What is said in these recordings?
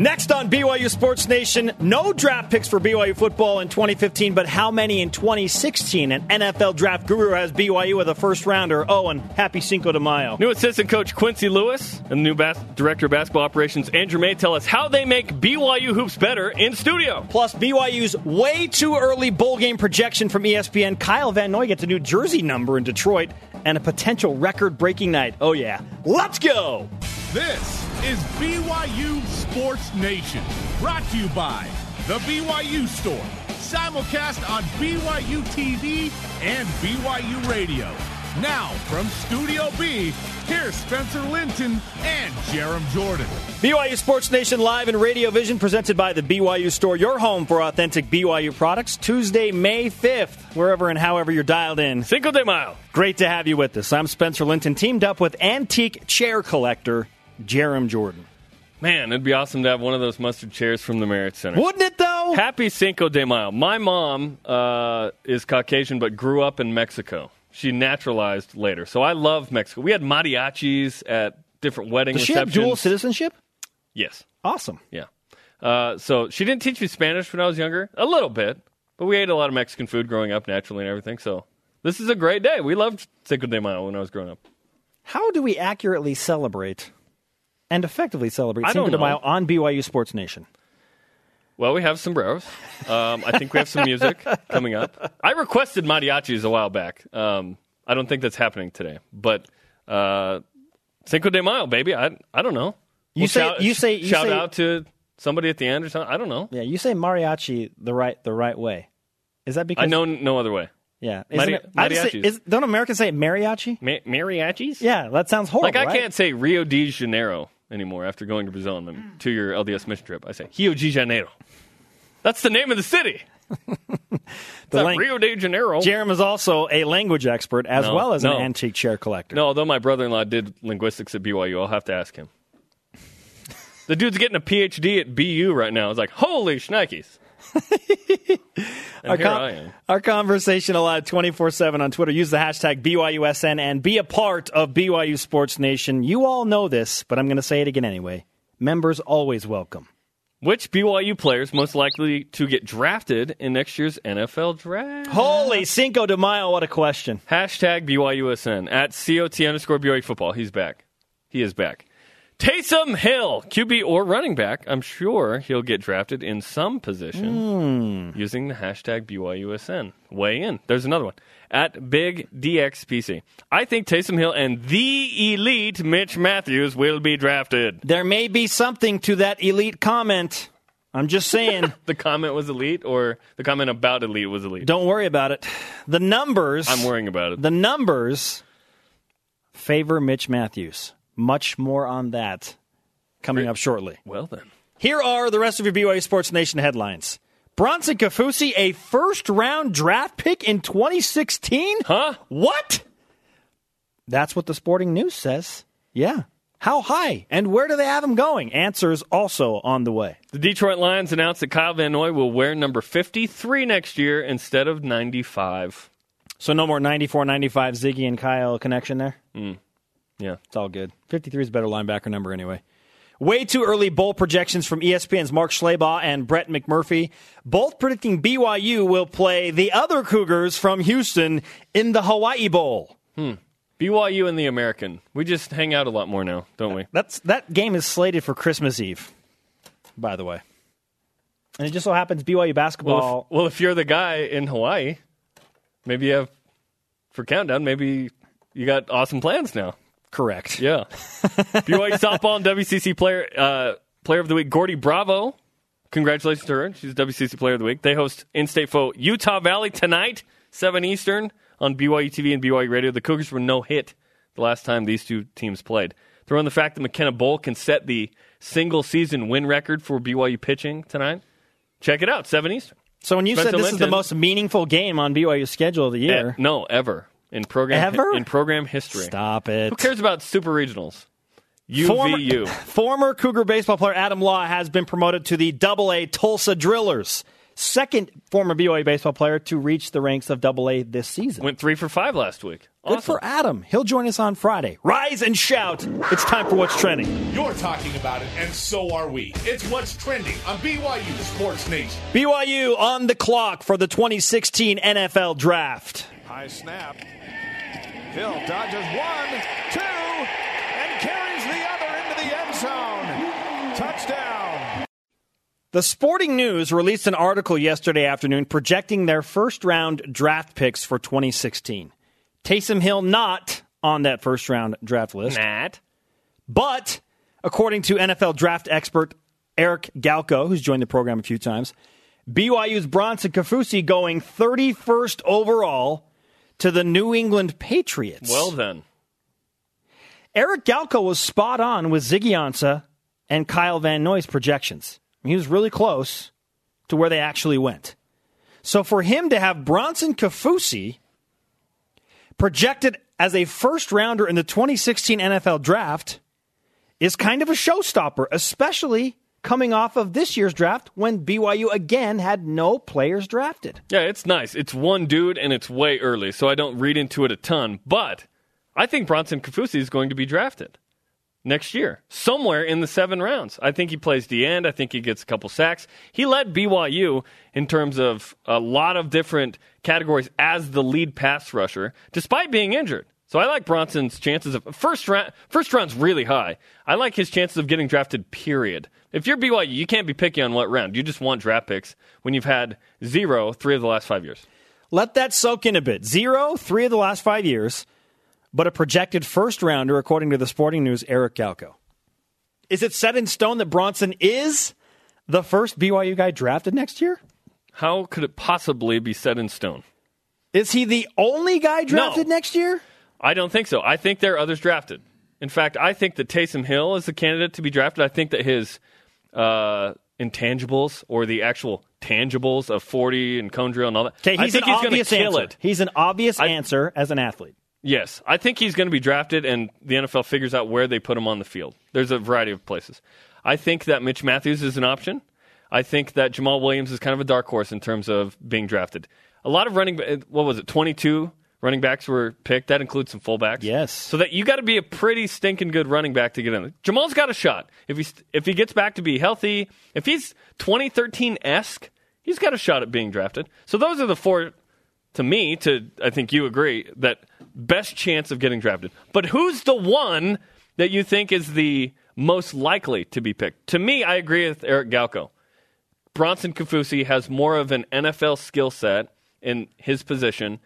Next on BYU Sports Nation, no draft picks for BYU football in 2015, but how many in 2016? An NFL draft guru has BYU with a first rounder. Oh, and happy Cinco de Mayo. New assistant coach Quincy Lewis and new bas- director of basketball operations Andrew May tell us how they make BYU hoops better in studio. Plus, BYU's way too early bowl game projection from ESPN. Kyle Van Noy gets a new jersey number in Detroit and a potential record breaking night. Oh, yeah. Let's go! This is BYU Sports Nation, brought to you by The BYU Store, simulcast on BYU TV and BYU Radio. Now, from Studio B, here's Spencer Linton and Jerem Jordan. BYU Sports Nation live and Radio Vision presented by the BYU Store, your home for authentic BYU products. Tuesday, May 5th, wherever and however you're dialed in. Cinco de Mayo. Great to have you with us. I'm Spencer Linton, teamed up with antique chair collector Jerem Jordan. Man, it'd be awesome to have one of those mustard chairs from the Marriott Center. Wouldn't it, though? Happy Cinco de Mayo. My mom uh, is Caucasian but grew up in Mexico. She naturalized later. So I love Mexico. We had mariachis at different wedding Does she have dual citizenship? Yes. Awesome. Yeah. Uh, so she didn't teach me Spanish when I was younger, a little bit, but we ate a lot of Mexican food growing up naturally and everything. So this is a great day. We loved Cinco de Mayo when I was growing up. How do we accurately celebrate and effectively celebrate Cinco de. Mayo on BYU Sports Nation? Well, we have sombreros. Um, I think we have some music coming up. I requested mariachis a while back. Um, I don't think that's happening today, but uh, Cinco de Mayo, baby. I I don't know. You We'll say- shout, you say- you shout say- out to somebody at the end or something. I don't know. Yeah, you say mariachi the right the right way. Is that because I know no other way. Yeah, Mari- it- I just say- mariachis. is- don't Americans say mariachi? Ma- mariachis? Yeah, that sounds horrible. Like I right? can't say Rio de Janeiro anymore after going to Brazil on my two-year LDS mission trip. I say Rio de Janeiro. That's the name of the city. It's not lang- Rio de Janeiro. Jerem is also a language expert as No, well as no. an antique chair collector. No, although my brother-in-law did linguistics at BYU, I'll have to ask him. the dude's getting a PhD at BU right now. It's like, holy shnikes. Our, here I am. our conversation alive 24 7 on Twitter. Use the hashtag BYUSN and be a part of BYU Sports Nation. You all know this, but I'm going to say it again anyway. Members always welcome. Which BYU players most likely to get drafted in next year's NFL draft? Holy Cinco de Mayo, what a question. Hashtag BYUSN at COT underscore BYU football. He's back. He is back. Taysom Hill, QB or running back. I'm sure he'll get drafted in some position hmm. using the hashtag BYUSN. Weigh in. There's another one. At Big DXPC. I think Taysom Hill and the elite Mitch Matthews will be drafted. There may be something to that elite comment. I'm just saying. The comment was elite, or the comment about elite was elite? Don't worry about it. The numbers. I'm worrying about it. The numbers favor Mitch Matthews. Much more on that coming up shortly. Well, then. Here are the rest of your BYU Sports Nation headlines. Bronson Kafusi, a first round draft pick in 2016? Huh? What? That's what the sporting news says. Yeah. How high? And where do they have him going? Answers also on the way. The Detroit Lions announced that Kyle Van Noy will wear number 53 next year instead of 95. So no more 94 95 Ziggy and Kyle connection there? Hmm. Yeah. It's all good. 53 is a better linebacker number anyway. Way too early bowl projections from ESPN's Mark Schlabach and Brett McMurphy, both predicting BYU will play the other Cougars from Houston in the Hawaii Bowl. Hmm. BYU and the American. We just hang out a lot more now, don't we? That's that game is slated for Christmas Eve, by the way. And it just so happens BYU basketball. Well, if, well, if you're the guy in Hawaii, maybe you have for countdown. Maybe you got awesome plans now. Correct. Yeah. BYU softball and WCC player uh, player of the week, Gordy Bravo. Congratulations to her. She's WCC player of the week. They host in-state foe Utah Valley tonight, seven Eastern on BYU TV and BYU Radio. The Cougars were no hit the last time these two teams played. Throw in the fact that McKenna Bull can set the single season win record for BYU pitching tonight. Check it out, seven Eastern. So when you Spencer said this is the most meaningful game on BYU's schedule of the year, Eh, no, ever in program Ever? in program history. stop it. Who cares about super regionals? Former, UVU. former Cougar baseball player Adam Law has been promoted to the Double A Tulsa Drillers. second former BYU baseball player to reach the ranks of Double A this season. Went three for five last week. Good for Adam. He'll join us on Friday. Rise and shout. It's time for What's Trending. You're talking about it, and so are we. It's what's trending on BYU Sports Nation. BYU on the clock for the 2016 NFL Draft. High snap. Hill dodges one, two, and carries the other into the end zone. Touchdown. The Sporting News released an article yesterday afternoon projecting their first round draft picks for 2016. Taysom Hill not on that first round draft list. Matt. But according to NFL draft expert Eric Galko, who's joined the program a few times, BYU's Bronson Kafusi going 31st overall to the New England Patriots. Well then. Eric Galko was spot on with Ziggy Ansah and Kyle Van Noy's projections. He was really close to where they actually went. So for him to have Bronson Kafusi projected as a first rounder in the 2016 NFL draft is kind of a showstopper, especially coming off of this year's draft when BYU again had no players drafted. Yeah, it's nice. It's one dude and it's way early, so I don't read into it a ton. But I think Bronson Kafusi is going to be drafted next year, somewhere in the seven rounds. I think he plays the end. I think he gets a couple sacks. He led BYU in terms of a lot of different categories as the lead pass rusher, despite being injured. So I like Bronson's chances of first round. First round's really high. I like his chances of getting drafted. Period. If you're BYU, you can't be picky on what round. You just want draft picks when you've had zero three of the last five years. Let that soak in a bit. Zero, three of the last five years, but a projected first rounder, according to the Sporting News, Eric Galko. Is it set in stone that Bronson is the first BYU guy drafted next year? How could it possibly be set in stone? Is he the only guy drafted No. next year? I don't think so. I think there are others drafted. In fact, I think that Taysom Hill is the candidate to be drafted. I think that his uh, intangibles or the actual tangibles of 40 and cone drill and all that. Okay, I he's think an he's going obvious to kill answer. it. He's an obvious I- answer as an athlete. Yes, I think he's going to be drafted, and the NFL figures out where they put him on the field. There's a variety of places. I think that Mitch Matthews is an option. I think that Jamaal Williams is kind of a dark horse in terms of being drafted. A lot of running, what was it, 22 running backs were picked. That includes some fullbacks. Yes. So that you got to be a pretty stinking good running back to get in. Jamaal's got a shot if he if he gets back to be healthy. If he's 2013 esque, he's got a shot at being drafted. So those are the four to me, to I think you agree that best chance of getting drafted. But who's the one that you think is the most likely to be picked? To me, I agree with Eric Galko. Bronson Kafusi has more of an NFL skill set in his position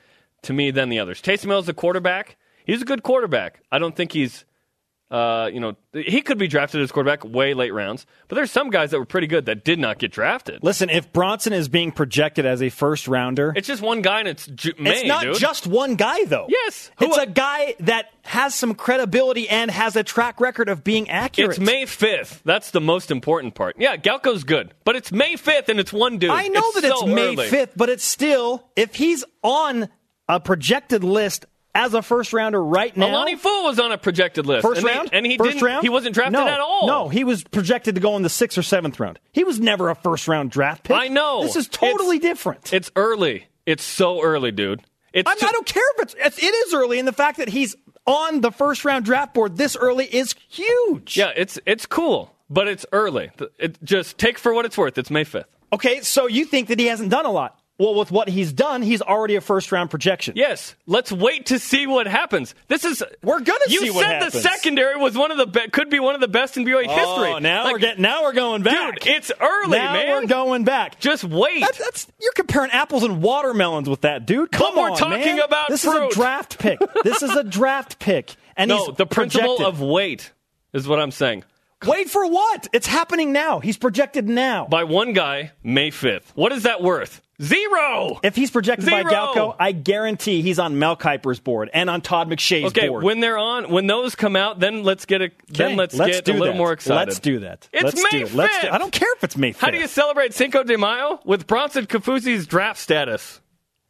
to me than the others. Taysom Hill is a quarterback. He's a good quarterback. I don't think he's uh, you know, he could be drafted as quarterback way late rounds, but there's some guys that were pretty good that did not get drafted. Listen, if Bronson is being projected as a first rounder, It's just one guy and it's Ju- May, it's not dude. just one guy, though. Yes. Who- It's a guy that has some credibility and has a track record of being accurate. It's May 5th. That's the most important part. Yeah, Galko's good, but it's May 5th and it's one dude. I know It's that it's May 5th, but it's still, if he's on a projected list as a first rounder right now. Alani Fua was on a projected list. First and round? He, and he first didn't, round? He wasn't drafted no, at all. No, he was projected to go in the sixth or seventh round. He was never a first round draft pick. I know. This is totally It's- different. It's early. It's so early, dude. It's ju- I don't care if it's, it's it is early, and the fact that he's on the first round draft board this early is huge. Yeah, it's it's cool, but it's early. It just take for what it's worth. It's May 5th. Okay, so you think that he hasn't done a lot? Well, with what he's done, he's already a first round projection. Yes, let's wait to see what happens. This is We're gonna you see what happens. You said the secondary was one of the be- could be one of the best in BYU oh, history. Oh, now Like, we're getting now we're going back. dude. It's early, now man. we're going back. Just wait. That's, that's you're comparing apples and watermelons with that, dude. Come we're on, talking man. about this fruit. is a draft pick. this is a draft pick, and no, the principle projected. of wait is what I'm saying. wait for what? It's happening now. He's projected now. By one guy, May 5th. What is that worth? Zero. if he's projected by Zero. Galko, I guarantee he's on Mel Kiper's board and on Todd McShay's Okay, board. when they're on, when those come out, then let's get a, then Okay, let's, get do a little that. more excited. Let's do that. It's let's May do it. Let's do- 5th. I don't care if it's May 5th. How do you celebrate Cinco de Mayo with Bronson Kafusi's draft status?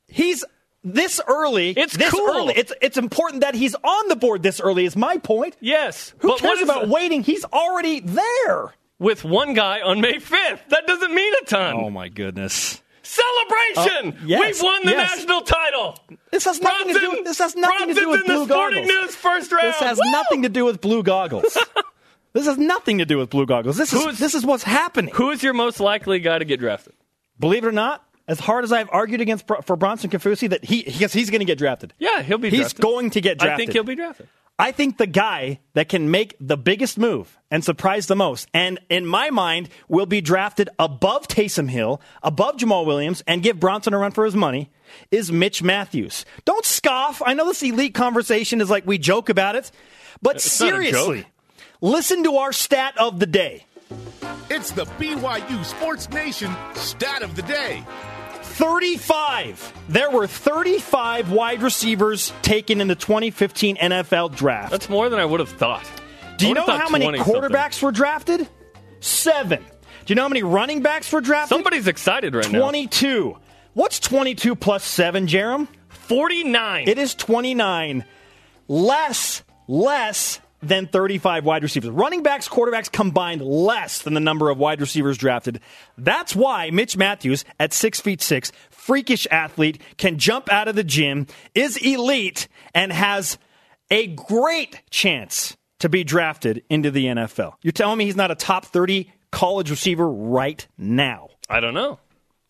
He's this early. It's this cool. early. It's it's important that he's on the board this early. Is my point. Yes, Who but cares about the- waiting? He's already there. with one guy on May 5th? That doesn't mean a ton. Oh my goodness. Celebration! Uh, yes, We've won the yes. national title. This has nothing to do. Bronson- This has nothing to do with in the blue goggles. News first round. This has Woo! nothing to do with blue goggles. this has nothing to do with blue goggles. This Who's- is this is what's happening. Who is your most likely guy to get drafted? Believe it or not, as hard as I've argued against for Bronson Kafusi that he because he's going to get drafted. Yeah, he'll be He's drafted. going to get drafted. I think he'll be drafted. I think the guy that can make the biggest move and surprise the most, and in my mind, will be drafted above Taysom Hill, above Jamaal Williams, and give Bronson a run for his money, is Mitch Matthews. Don't scoff. I know this elite conversation is like we joke about it, but It's seriously, listen to our stat of the day. It's the BYU Sports Nation stat of the day. 35. There were 35 wide receivers taken in the 2015 NFL draft. That's more than I would have thought. Do you know how many 20 something. quarterbacks were drafted? Seven. Do you know how many running backs were drafted? Somebody's excited right now. 22. What's 22 plus 7, Jerem? 49. It is 29. Less, less than 35 wide receivers. Running backs, quarterbacks combined less than the number of wide receivers drafted. That's why Mitch Matthews, at six feet six, freakish athlete, can jump out of the gym, is elite, and has a great chance to be drafted into the NFL. You're telling me he's not a top 30 college receiver right now? I don't know.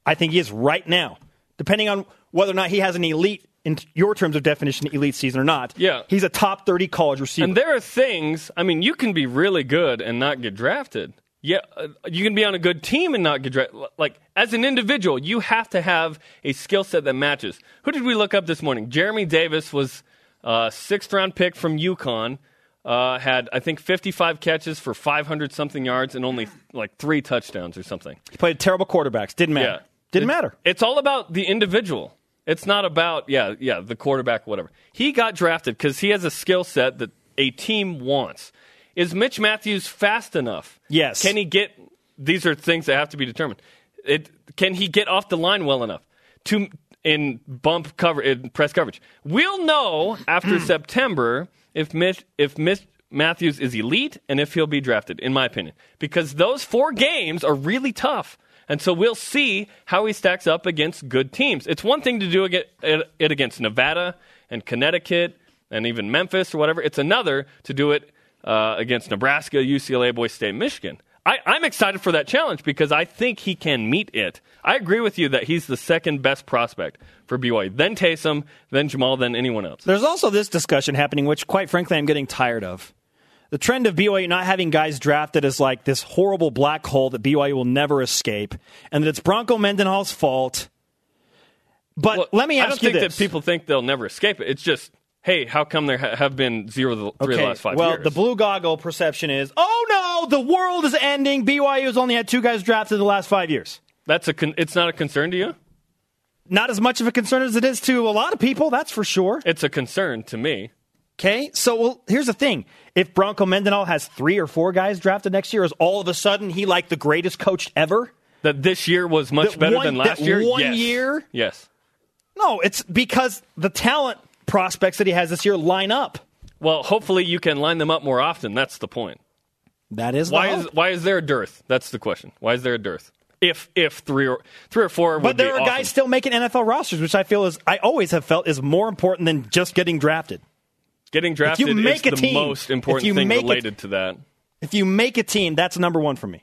I think he is right now, depending on whether or not he has an elite, in your terms of definition, elite season or not. Yeah. He's a top 30 college receiver. And there are things, I mean, you can be really good and not get drafted. Yeah, uh, you can be on a good team and not get drafted. Like, as an individual, you have to have a skill set that matches. Who did we look up this morning? Jeremy Davis was a sixth round pick from UConn. Uh, had, I think, 55 catches for 500 something yards and only like three touchdowns or something. he played terrible quarterbacks. Didn't matter. Yeah. Didn't It's- matter. It's all about the individual. It's not about, yeah, yeah, the quarterback, whatever. He got drafted because he has a skill set that a team wants. Is Mitch Matthews fast enough? Yes. Can he get, these are things that have to be determined. It, can he get off the line well enough to, in bump cover, in press coverage? We'll know after September if Mitch, if Mitch Matthews is elite and if he'll be drafted, in my opinion. Because those four games are really tough. And so we'll see how he stacks up against good teams. It's one thing to do it against Nevada and Connecticut and even Memphis or whatever. It's another to do it uh, against Nebraska, UCLA, Boise State, Michigan. I, I'm excited for that challenge because I think he can meet it. I agree with you that he's the second best prospect for BYU. Then Taysom, then Jamaal, then anyone else. There's also this discussion happening, which, quite frankly, I'm getting tired of. The trend of BYU not having guys drafted is like this horrible black hole that BYU will never escape, and that it's Bronco Mendenhall's fault. But Well, let me ask I don't you think this: that people think they'll never escape it. It's just, hey, how come there ha- have been zero the, three of the last five well, years? Well, the blue goggle perception is, oh no, the world is ending. BYU has only had two guys drafted in the last five years. That's a. Con- it's not a concern to you. Not as much of a concern as it is to a lot of people, that's for sure. It's a concern to me. Okay, so well, here's the thing: if Bronco Mendenhall has three or four guys drafted next year, is all of a sudden he like the greatest coach ever? That this year was much That better one- than last that year. one yes. year? Yes. No, it's because the talent prospects that he has this year line up. Well, hopefully you can line them up more often. That's the point. That is Why is why is there a dearth? That's the question. Why is there a dearth? If if three or three or four, But there are awesome. guys still making NFL rosters, which I feel is I always have felt is more important than just getting drafted. Getting drafted make is a the team, most if important you thing make a- related to that. If you make a team, that's number one for me.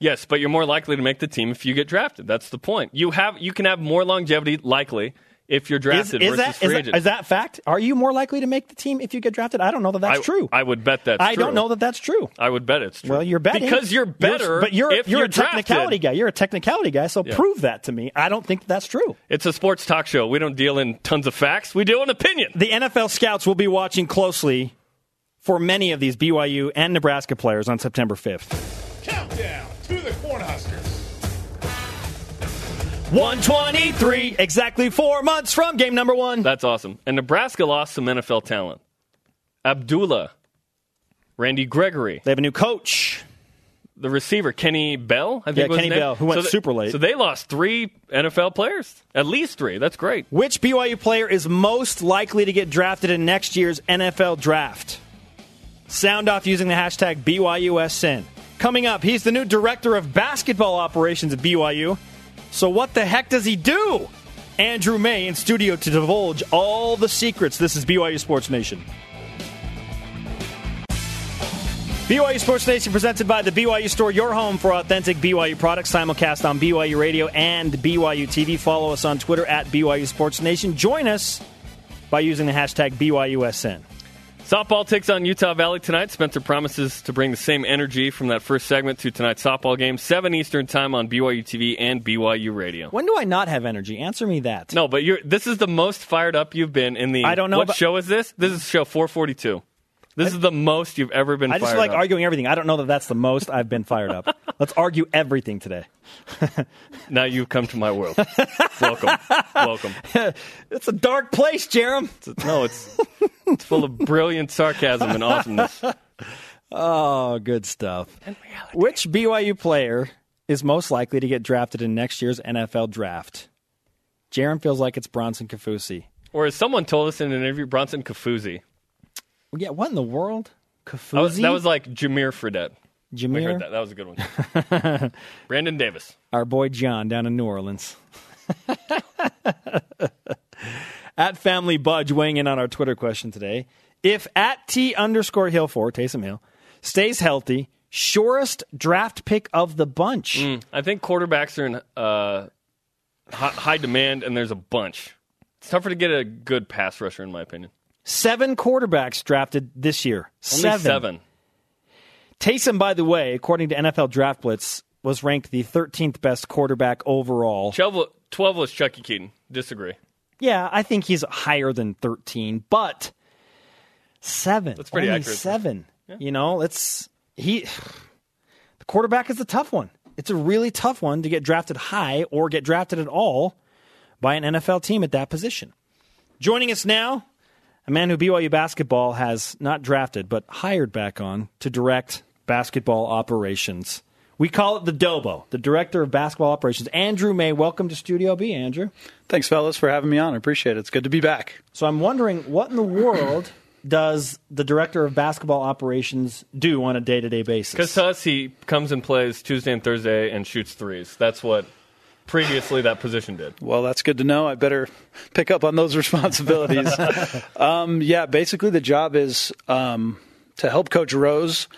Yes, but you're more likely to make the team if you get drafted. That's the point. You have you can have more longevity likely if you're drafted is versus that, free is, agent. that, is that fact? Are you more likely to make the team if you get drafted? I don't know that that's I, true. I would bet that's I true. don't know that that's true. I would bet it's true. Well, you're betting because you're better. but you're if you're, you're a technicality drafted. guy. You're a technicality guy. So prove that to me. I don't think that that's true. It's a sports talk show. We don't deal in tons of facts. We deal in opinion. The NFL scouts will be watching closely for many of these BYU and Nebraska players on September 5th. Countdown to the Cornhuskers. 123, exactly four months from game number one. That's awesome. And Nebraska lost some NFL talent. Abdullah, Randy Gregory, They have a new coach. the receiver Kenny Bell. I think Yeah, was Kenny. Bell, who went th- super late. So they lost three NFL players, at least three. That's great. Which BYU player is most likely to get drafted in next year's NFL draft? Sound off using the hashtag BYUSN. Coming up, he's the new director of basketball operations at BYU. So, what the heck does he do? Andrew May in studio to divulge all the secrets. This is BYU Sports Nation. BYU Sports Nation presented by the BYU Store, your home for authentic BYU products. Simulcast on BYU Radio and BYU TV. Follow us on Twitter at BYU Sports Nation. Join us by using the hashtag BYUSN. Softball takes on Utah Valley tonight. Spencer promises to bring the same energy from that first segment to tonight's softball game, 7 Eastern time on BYU TV and BYU Radio. When do I not have energy? Answer me that. No, but you're this is the most fired up you've been in the I don't know What about- show is this? This is show 442. This is the most you've ever been I just like up. arguing everything. I don't know that that's the most I've been fired up. Let's argue everything today. Now you've come to my world. Welcome. Welcome. It's a dark place, Jerem. No, it's it's full of brilliant sarcasm and awesomeness. Oh, good stuff. Which BYU player is most likely to get drafted in next year's NFL draft? Jerem feels like it's Bronson Kafusi. Or as someone told us in an interview, Bronson Kafuzi. Yeah, what in the world? Kafusi? That was, that was like Jameer Fredette. Jameer, heard that. That was a good one. Brandon Davis. our boy John down in New Orleans. at Family Budge weighing in on our Twitter question today. If at T underscore Hill four, Taysom Hill, stays healthy, surest draft pick of the bunch. I think quarterbacks are in uh, high, high demand, and there's a bunch. It's tougher to get a good pass rusher, in my opinion. Seven quarterbacks drafted this year. Only seven. seven. Taysom, by the way, according to NFL Draft Blitz, was ranked the 13th best quarterback overall. 12, 12 was Chuckie Keeton. Disagree. Yeah, I think he's higher than 13, but seven. That's pretty only accurate. Seven. You know, it's he. The quarterback is a tough one. It's a really tough one to get drafted high or get drafted at all by an NFL team at that position. Joining us now, a man who BYU basketball has not drafted but hired back on to direct basketball operations. We call it the Dobo, the director of basketball operations. Andrew May, welcome to Studio B, Andrew. Thanks, fellas, for having me on. I appreciate it. It's good to be back. So I'm wondering what in the world does the director of basketball operations do on a day to day basis? Because to us, he comes and plays Tuesday and Thursday and shoots threes. That's what previously that position did. Well, that's good to know. I better pick up on those responsibilities. um, yeah, basically, the job is um, to help Coach Rose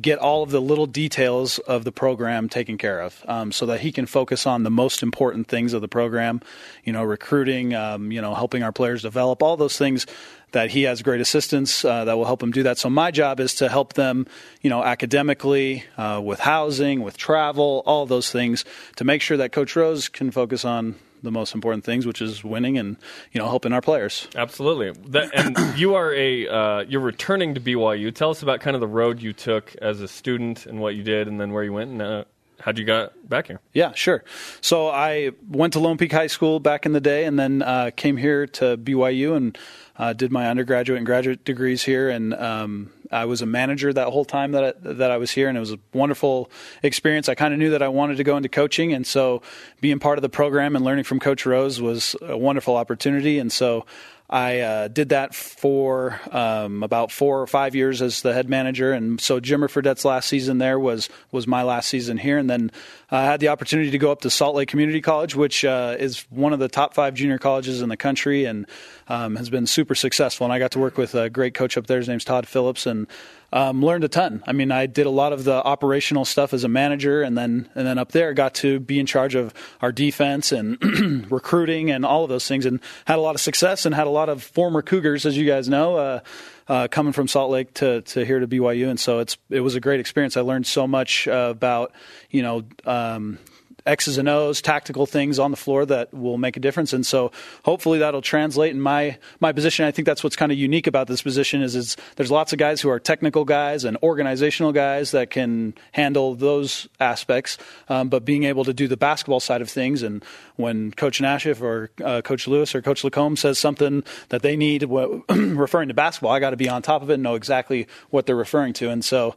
get all of the little details of the program taken care of um, so that he can focus on the most important things of the program you know recruiting um, you know helping our players develop all those things that he has great assistance uh, that will help him do that. So my job is to help them you know academically uh, with housing with travel all those things to make sure that coach rose can focus on the most important things which is winning and you know helping our players Absolutely. That, and you are a uh, you're returning to BYU. Tell us about kind of the road you took as a student and what you did, and then where you went and uh, how'd you got back here. Yeah, sure. So I went to Lone Peak High School back in the day, and then uh, came here to BYU and uh, did my undergraduate and graduate degrees here. And um, I was a manager that whole time that I, that I was here, and it was a wonderful experience. I kind of knew that I wanted to go into coaching, and so being part of the program and learning from Coach Rose was a wonderful opportunity. And so I uh, did that for um, about four or five years as the head manager, and so Jimmer Fredette's last season there was was my last season here, and then I had the opportunity to go up to Salt Lake Community College, which uh, is one of the top five junior colleges in the country, and um, has been super successful. And I got to work with a great coach up there. His name's Todd Phillips, and um, learned a ton. I mean, I did a lot of the operational stuff as a manager, and then and then up there got to be in charge of our defense and recruiting and all of those things, and had a lot of success and had a lot of former Cougars, as you guys know. Uh, uh, coming from Salt Lake to, to here to BYU, and so it's it was a great experience. I learned so much uh, about you know um, X's and O's, tactical things on the floor that will make a difference. And so hopefully that'll translate in my my position. I think that's what's kind of unique about this position is is there's lots of guys who are technical guys and organizational guys that can handle those aspects, um, but being able to do the basketball side of things and when Coach Nashif or uh, Coach Lewis or Coach LaComb says something that they need referring to basketball, I got to be on top of it and know exactly what they're referring to. And so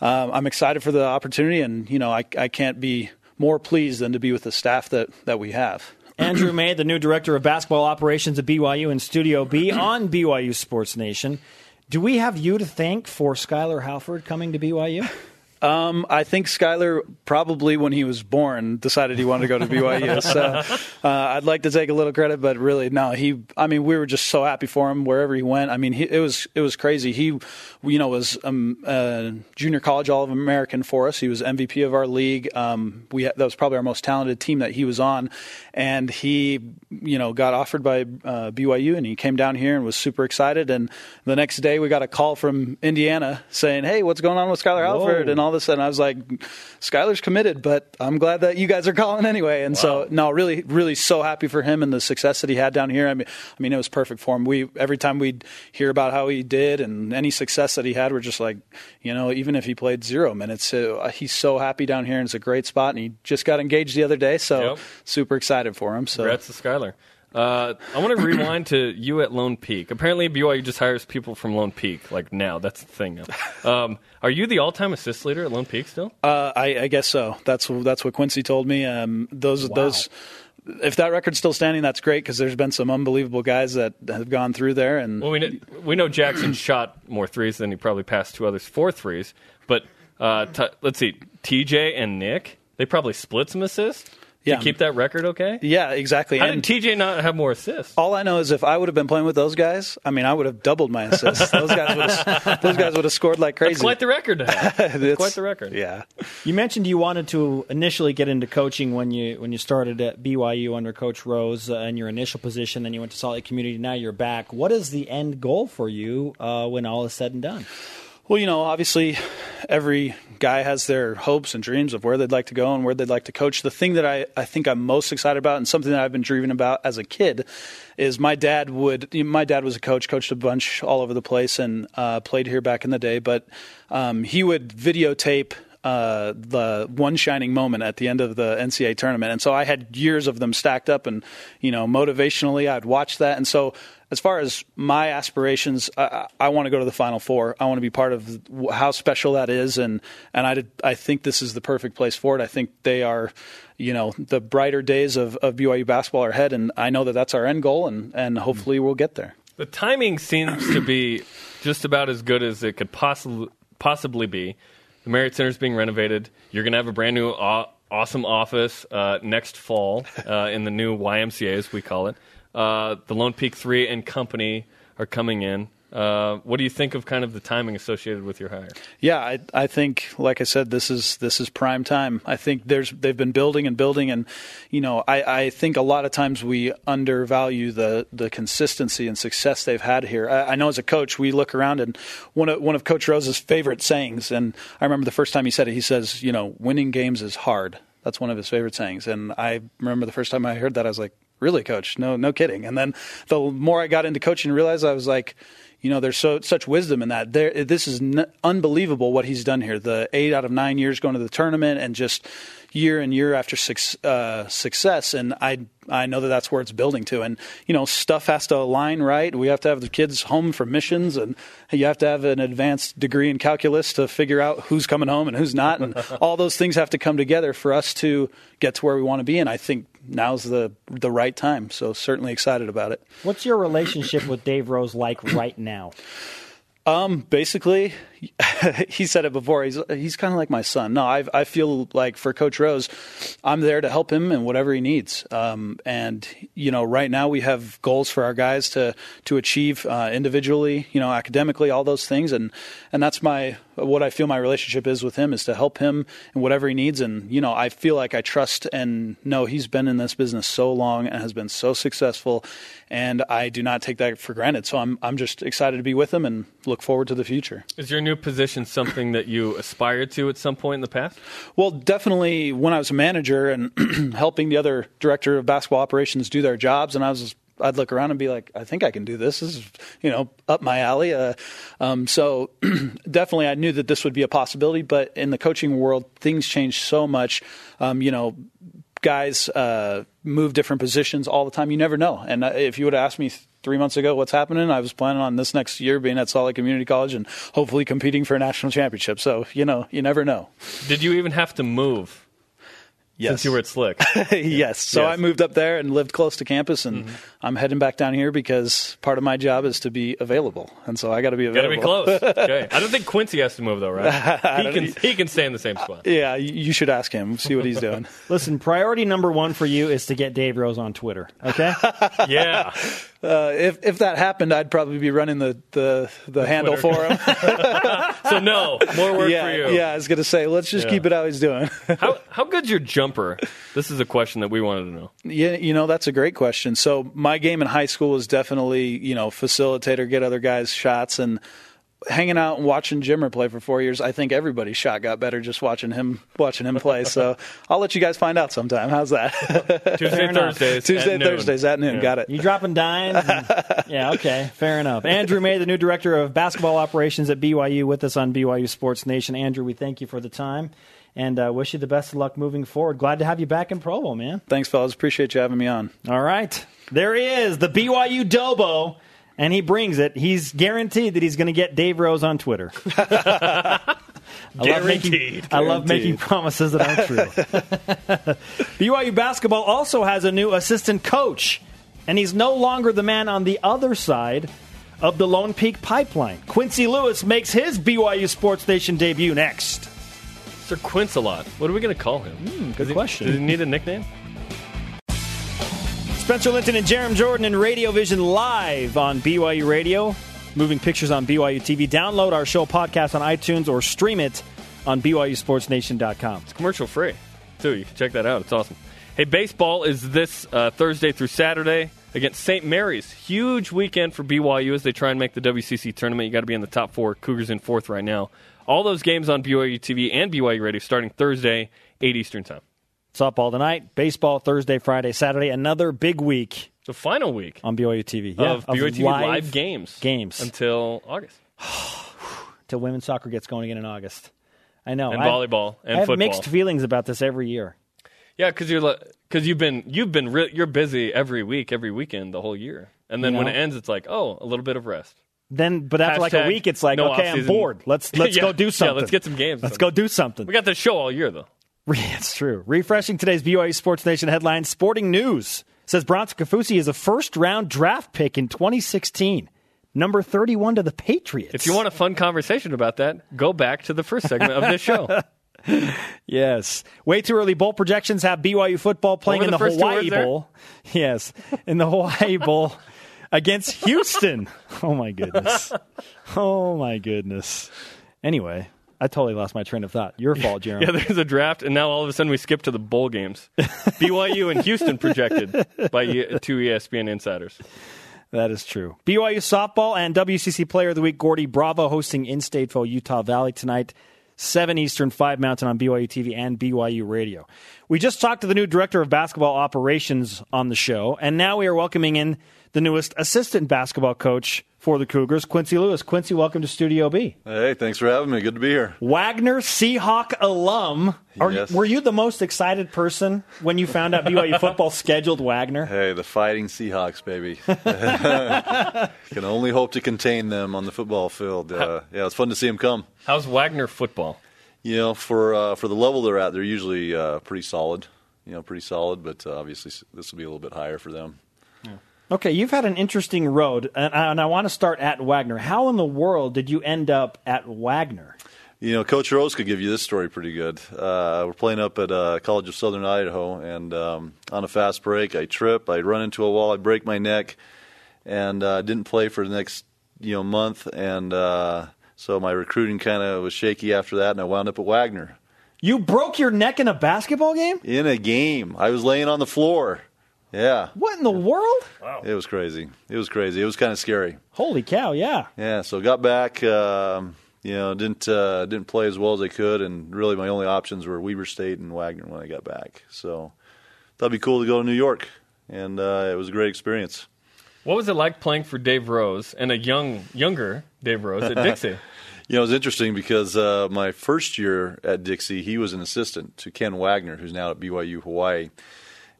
um, I'm excited for the opportunity, and you know I, I can't be more pleased than to be with the staff that, that we have. Andrew May, the new director of basketball operations at BYU in Studio B on BYU Sports Nation. Do we have you to thank for Skyler Halford coming to BYU? Um, I think Skyler probably when he was born decided he wanted to go to BYU. so uh, I'd like to take a little credit, but really no. He, I mean, we were just so happy for him wherever he went. I mean, he, it was it was crazy. He, you know, was um, uh, junior college All American for us. He was MVP of our league. Um, we that was probably our most talented team that he was on, and he, you know, got offered by uh, BYU, and he came down here and was super excited. And the next day we got a call from Indiana saying, "Hey, what's going on with Skyler Halford?" and all all of a sudden I was like, Skyler's committed, but I'm glad that you guys are calling anyway. And wow. so, no, really, really so happy for him and the success that he had down here. I mean, I mean, it was perfect for him. We every time we'd hear about how he did and any success that he had, we're just like, you know, even if he played zero minutes, uh, he's so happy down here and it's a great spot. And he just got engaged the other day, so yep. super excited for him. So, congrats to Skyler. Uh, I want to rewind to you at Lone Peak. Apparently, BYU just hires people from Lone Peak. Like now, that's the thing now. Um, are you the all-time assist leader at Lone Peak still? Uh, I, I, guess so. That's that's what Quincy told me. Um, those wow. those. If that record's still standing, that's great because there's been some unbelievable guys that have gone through there. And well, we know, we know Jackson shot more threes than he probably passed two others four threes. But uh, t- let's see, TJ and Nick, they probably split some assists yeah. to keep that record okay? Yeah, exactly. How and did TJ not have more assists? All I know is if I would have been playing with those guys, I mean, I would have doubled my assists. those guys would have, those guys would have scored like crazy. That's quite the record. quite the record. Yeah. You mentioned you wanted to initially get into coaching when you when you started at BYU under Coach Rose uh, in your initial position. Then you went to Salt Lake Community. Now you're back. What is the end goal for you uh, when all is said and done? Well, you know, obviously, every guy has their hopes and dreams of where they'd like to go and where they'd like to coach. The thing that I, I think I'm most excited about and something that I've been dreaming about as a kid is my dad would, my dad was a coach, coached a bunch all over the place and uh, played here back in the day, but um, he would videotape uh, the one shining moment at the end of the NCAA tournament. And so I had years of them stacked up, and you know, motivationally, I'd watch that. And so as far as my aspirations, I, I want to go to the Final Four. I want to be part of how special that is, and and I did, I think this is the perfect place for it. I think they are, you know, the brighter days of, of BYU basketball are ahead, and I know that that's our end goal, and and hopefully we'll get there. The timing seems to be just about as good as it could possibly possibly be. The Marriott Center is being renovated. You're going to have a brand new. awesome office uh, next fall uh, in the new YMCA, as we call it. Uh, the Lone Peak Three and company are coming in. Uh, what do you think of kind of the timing associated with your hire? Yeah, I, I think, like I said, this is this is prime time. I think there's they've been building and building, and you know, I, I think a lot of times we undervalue the the consistency and success they've had here. I, I know as a coach, we look around and one of one of Coach Rose's favorite sayings, and I remember the first time he said it. He says, you know, winning games is hard. That's one of his favorite sayings, and I remember the first time I heard that, I was like, really, coach? No, no kidding. And then the more I got into coaching, realized I was like, you know, there's so such wisdom in that. There, this is n- unbelievable what he's done here. The eight out of nine years going to the tournament, and just year and year after su- uh, success. And I, I know that that's where it's building to. And you know, stuff has to align right. We have to have the kids home for missions, and you have to have an advanced degree in calculus to figure out who's coming home and who's not. And all those things have to come together for us to get to where we want to be. And I think now's the the right time. So certainly excited about it. What's your relationship with Dave Rose like right now? Um, basically, he said it before. He's he's kind of like my son. No, I I feel like for Coach Rose, I'm there to help him in whatever he needs. Um, and you know, right now we have goals for our guys to to achieve uh, individually, you know, academically, all those things. And and that's my what I feel my relationship is with him is to help him in whatever he needs. And you know, I feel like I trust and know he's been in this business so long and has been so successful, and I do not take that for granted. So I'm I'm just excited to be with him and look forward to the future. Is your new position something that you aspired to at some point in the past? Well, definitely when I was a manager and helping the other director of basketball operations do their jobs, and I was I'd look around and be like, I think I can do this. This is, you know, up my alley. Uh, um, so definitely, I knew that this would be a possibility. But in the coaching world, things change so much. Um, you know, guys uh, move different positions all the time. You never know. And uh, if you would asked me three months ago what's happening, I was planning on this next year being at Salt Lake Community College and hopefully competing for a national championship. So you know, you never know. Did you even have to move? Yes. since you were at Slick. yes. So Yes. I moved up there and lived close to campus, and Mm-hmm. I'm heading back down here because part of my job is to be available, and so I got to be available. Got to be close. Okay. I don't think Quincy has to move though, right? He can. He can stay in the same spot. Yeah, you you should ask him, see what he's doing. Listen, priority number one for you is to get Dave Rose on Twitter. Okay, Yeah. Uh, if if that happened, I'd probably be running the the, the handle for him. So no more work yeah, for you. yeah. I was gonna say, let's just Yeah. keep it how he's doing. How how good's your jumper? This is a question that we wanted to know. Yeah, you know that's a great question. So my game in high school was definitely you know facilitator, get other guys shots, and hanging out and watching Jimmer play for four years. I think everybody's shot got better just watching him watching him play. So I'll let you guys find out sometime. How's that? Tuesday, enough. Thursdays, Tuesday, at noon. Thursdays at noon. Yeah. Got it. you dropping dimes? and- yeah, okay, fair enough. Andrew May, the new director of basketball operations at BYU, with us on BYU Sports Nation. Andrew, we thank you for the time. And uh, wish you the best of luck moving forward. Glad to have you back in Provo, man. Thanks, fellas. Appreciate you having me on. All right. There he is, the BYU Dobo, and he brings it. He's guaranteed that he's going to get Dave Rose on Twitter. I love making, Guaranteed. I love making promises that aren't true. BYU basketball also has a new assistant coach, and he's no longer the man on the other side of the Lone Peak pipeline. Quincy Lewis makes his BYU Sports Nation debut next. Sir Quincelot. What are we going to call him? Hmm, good he- question. Does he need a nickname? Spencer Linton and Jerem Jordan in Radio Vision live on BYU Radio. Moving pictures on BYU TV. Download our show podcast on iTunes or stream it on BYUSportsNation.com. It's commercial free too. You can check that out. It's awesome. Hey, baseball is this uh, Thursday through Saturday against St. Mary's. Huge weekend for BYU as they try and make the WCC tournament. You got to be in the top four. Cougars in fourth right now. All those games on BYU TV and BYU Radio starting Thursday, eight Eastern time. Softball tonight, baseball Thursday, Friday, Saturday. Another big week The final week on BYU TV. Yeah, of BYU TV live, games games. until August till women's soccer gets going again in August. I know. and I- volleyball and I have football. mixed feelings about this every year. Yeah, because you're because you've been you've been re- you're busy every week, every weekend, the whole year, and then You when it ends, it's like oh, a little bit of rest. Then, but after like a week, it's like, no okay, I'm bored. Let's let's Yeah, go do yeah, something. let's get some games. Let's go do something. We got the show all year though. It's true. Refreshing today's BYU Sports Nation headline Sporting News says Bronson Kafusi is a first round draft pick in 2016, number 31 to the Patriots. If you want a fun conversation about that, go back to the first segment of this show. Yes. Way too early bowl projections have BYU football playing in the the, Hawaii there? Bowl. Yes, in the Hawaii Bowl against Houston. Oh my goodness. Oh my goodness. Anyway, I totally lost my train of thought. Your fault, Jeremy. yeah, there's a draft, and now all of a sudden we skip to the bowl games. BYU and Houston projected by two ESPN insiders. That is true. BYU softball and WCC Player of the Week Gordy Bravo hosting in-state for Utah Valley tonight, 7 Eastern, 5 Mountain on BYU TV and BYU Radio. We just talked to the new director of basketball operations on the show, and now we are welcoming in the newest assistant basketball coach for the Cougars, Quincy Lewis. Quincy, welcome to Studio B. Hey, thanks for having me. Good to be here. Wagner Seahawk alum. Are, Yes. Were you the most excited person when you found out BYU football scheduled Wagner? Hey, the fighting Seahawks, baby. Can only hope to contain them on the football field. Uh, yeah, it's fun to see them come. How's Wagner football? You know, for uh, for the level they're at, they're usually uh, pretty solid. You know, pretty solid, but uh, obviously this will be a little bit higher for them. Okay, you've had an interesting road, and I, and I want to start at Wagner. How in the world did you end up at Wagner? You know, Coach Rose could give you this story pretty good. Uh, we're playing up at uh, College of Southern Idaho, and um, on a fast break, I trip, I run into a wall, I break my neck, and uh, didn't play for the next you know month, and uh, so my recruiting kind of was shaky after that, and I wound up at Wagner You broke your neck in a basketball game? in a game. I was laying on the floor. Yeah, What in the world? it was crazy. It was crazy. It was kind of scary. Holy cow! Yeah. Yeah, so got back. Um, you know, didn't uh, didn't play as well as I could, and really my only options were Weber State and Wagner when I got back. So thought it'd be cool to go to New York, and uh, it was a great experience. What was it like playing for Dave Rose and a young, younger Dave Rose at Dixie? You know, it was interesting because uh, my first year at Dixie, he was an assistant to Ken Wagner, who's now at BYU Hawaii,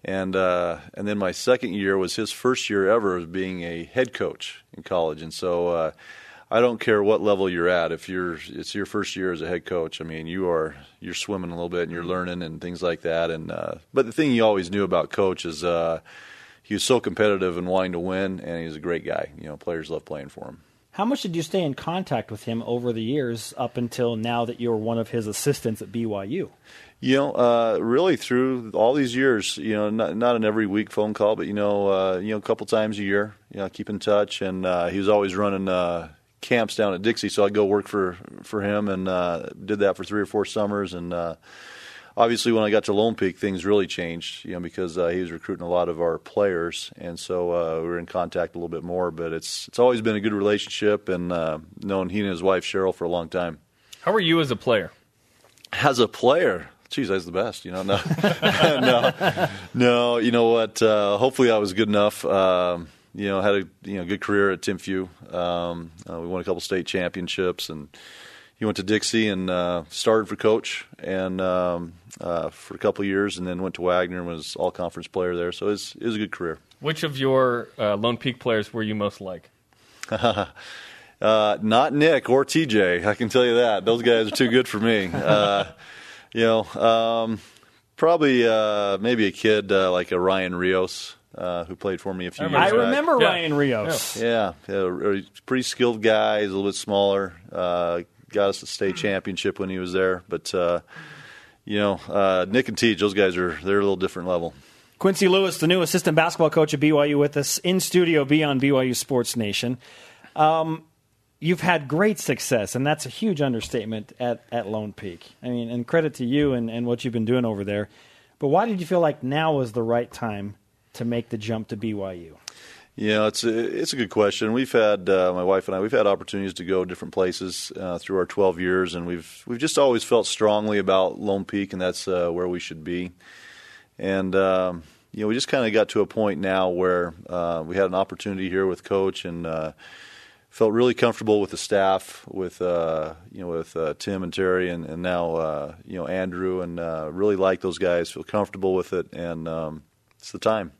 and uh, and then my second year was his first year ever as being a head coach in college, and so uh, I don't care what level you're at. If you're it's your first year as a head coach, I mean, you are you're swimming a little bit and you're learning and things like that. And uh, but the thing you always knew about coach is uh, he was so competitive and wanting to win, and he's a great guy. You know, players love playing for him. How much did you stay in contact with him over the years up until now that you're one of his assistants at BYU? You know, uh, really through all these years, you know, not, not an every week phone call, but you know, uh, you know, a couple times a year, you know, keep in touch. And uh, he was always running uh, camps down at Dixie, so I'd go work for for him, and uh, did that for three or four summers. And uh, obviously, when I got to Lone Peak, things really changed, you know, because uh, he was recruiting a lot of our players, and so uh, we were in contact a little bit more. But it's it's always been a good relationship, and uh, known he and his wife Cheryl for a long time. How are you as a player? As a player, geez, I was the best. You know, no, no, no. You know what? Uh, hopefully, I was good enough. Um, you know, had a you know good career at Timpview. Um, uh, we won a couple state championships, and he went to Dixie and uh, started for coach and um, uh, for a couple years, and then went to Wagner and was all conference player there. So it was, it was a good career. Which of your uh, Lone Peak players were you most like? Uh, not Nick or TJ, I can tell you that. Those guys are too good for me. Uh, you know, um, probably uh, maybe a kid uh, like a Ryan Rios uh, who played for me a few years I back. remember Yeah. Ryan Rios. Yeah, yeah, a pretty skilled guy. He's a little bit smaller. Uh, got us a state championship when he was there. But uh, you know, uh, Nick and Teej, those guys are they're a little different level. Quincy Lewis, the new assistant basketball coach at BYU, with us in studio B on BYU Sports Nation. Um, you've had great success, and that's a huge understatement at, at Lone Peak. I mean, and credit to you and, and what you've been doing over there. But why did you feel like now was the right time to make the jump to BYU? Know, it's a, it's a good question. We've had uh, my wife and I. We've had opportunities to go different places uh, through our 12 years, and we've we've just always felt strongly about Lone Peak, and that's uh, where we should be. And um, you know, we just kind of got to a point now where uh, we had an opportunity here with Coach, and uh, felt really comfortable with the staff, with uh, you know, with uh, Tim and Terry, and, and now uh, you know Andrew, and uh, really like those guys. Feel comfortable with it, and um, it's the time.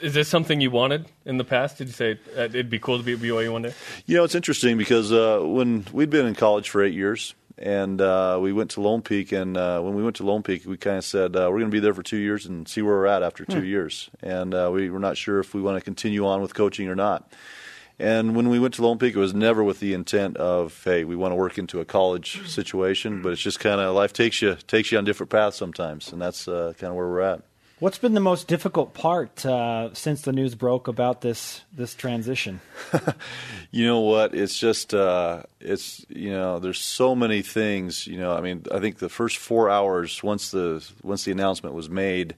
Is this something you wanted in the past? Did you say uh, it'd be cool to be at BYU one day? You know, it's interesting because uh, when we'd been in college for eight years, and uh, we went to Lone Peak, and uh, when we went to Lone Peak, we kind of said uh, we're going to be there for two years and see where we're at after two years, and uh, we were not sure if we want to continue on with coaching or not. And when we went to Lone Peak, it was never with the intent of, hey, we want to work into a college situation, but it's just kind of life takes you takes you on different paths sometimes, and that's uh, kind of where we're at. What's been the most difficult part uh, since the news broke about this this transition? You know what? It's just uh, it's you know there's so many things. You know, I mean, I think the first four hours once the once the announcement was made,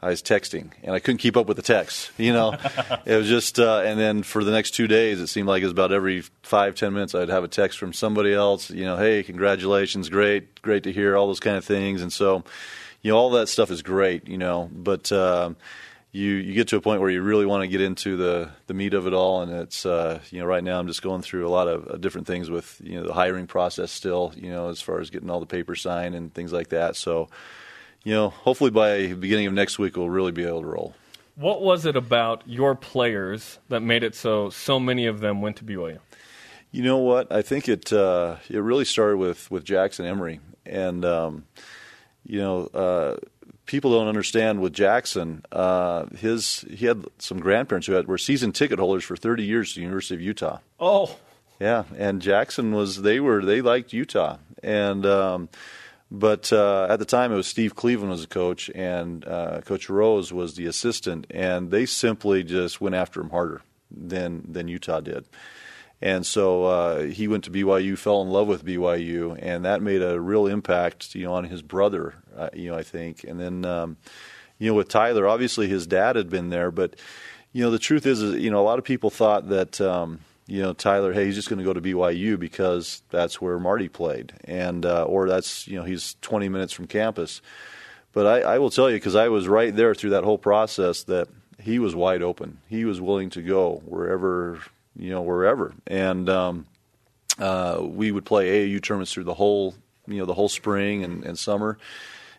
I was texting and I couldn't keep up with the texts. You know, it was just uh, and then for the next two days, it seemed like it was about every five ten minutes I'd have a text from somebody else. You know, hey, congratulations, great, great to hear all those kind of things, and so you know all that stuff is great. You know, but. Um, you you get to a point where you really want to get into the the meat of it all, and it's uh, you know right now I'm just going through a lot of uh, different things with you know the hiring process still, you know as far as getting all the papers signed and things like that. So, you know, hopefully by the beginning of next week we'll really be able to roll. What was it about your players that made it so so many of them went to BYU? You know what? I think it uh, it really started with with Jackson Emery, and um, you know. Uh, People don't understand with Jackson. Uh, his he had some grandparents who had, were season ticket holders for 30 years to the University of Utah. Oh, Yeah, and Jackson was they were they liked Utah, and um, but uh, at the time it was Steve Cleveland was the coach, and uh, Coach Rose was the assistant, and they simply just went after him harder than than Utah did. And so uh, he went to BYU, fell in love with BYU, and that made a real impact, you know, on his brother, uh, you know, I think. And then, um, you know, with Tyler, obviously his dad had been there, but you know, the truth is, is you know, a lot of people thought that, um, you know, Tyler, hey, he's just going to go to BYU because that's where Marty played, and uh, or that's you know he's 20 minutes from campus. But I, I will tell you, because I was right there through that whole process, that he was wide open. He was willing to go wherever, you know, wherever. And um, uh, we would play AAU tournaments through the whole, you know, the whole spring and, and summer.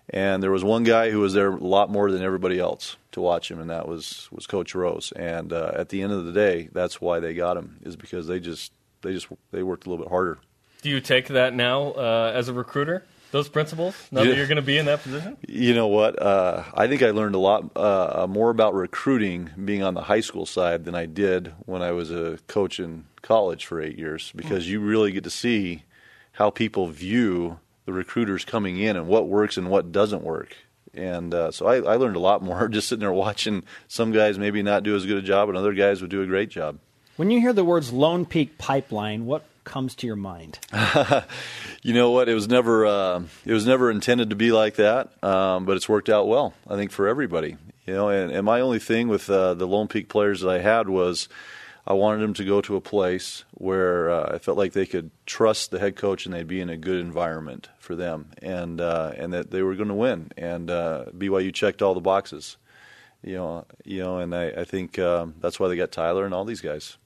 And there was one guy who was there a lot more than everybody else to watch him, and that was was Coach Rose. And uh, at the end of the day, that's why they got him is because they just they just they worked a little bit harder. Do you take that now uh, as a recruiter? Those principles now Yeah. that you're going to be in that position. You know what? Uh, I think I learned a lot uh, more about recruiting being on the high school side than I did when I was a coach in college for eight years because you really get to see how people view the recruiters coming in and what works and what doesn't work. And uh, so I, I learned a lot more just sitting there watching some guys maybe not do as good a job and other guys would do a great job. When you hear the words Lone Peak Pipeline, what comes to your mind? You know what? It was never uh, it was never intended to be like that, um, but it's worked out well. I think for everybody. You know, and, and my only thing with uh, the Lone Peak players that I had was I wanted them to go to a place where uh, I felt like they could trust the head coach and they'd be in a good environment for them, and uh, and that they were going to win. And uh, BYU checked all the boxes. You know, you know, and I, I think um, that's why they got Tyler and all these guys.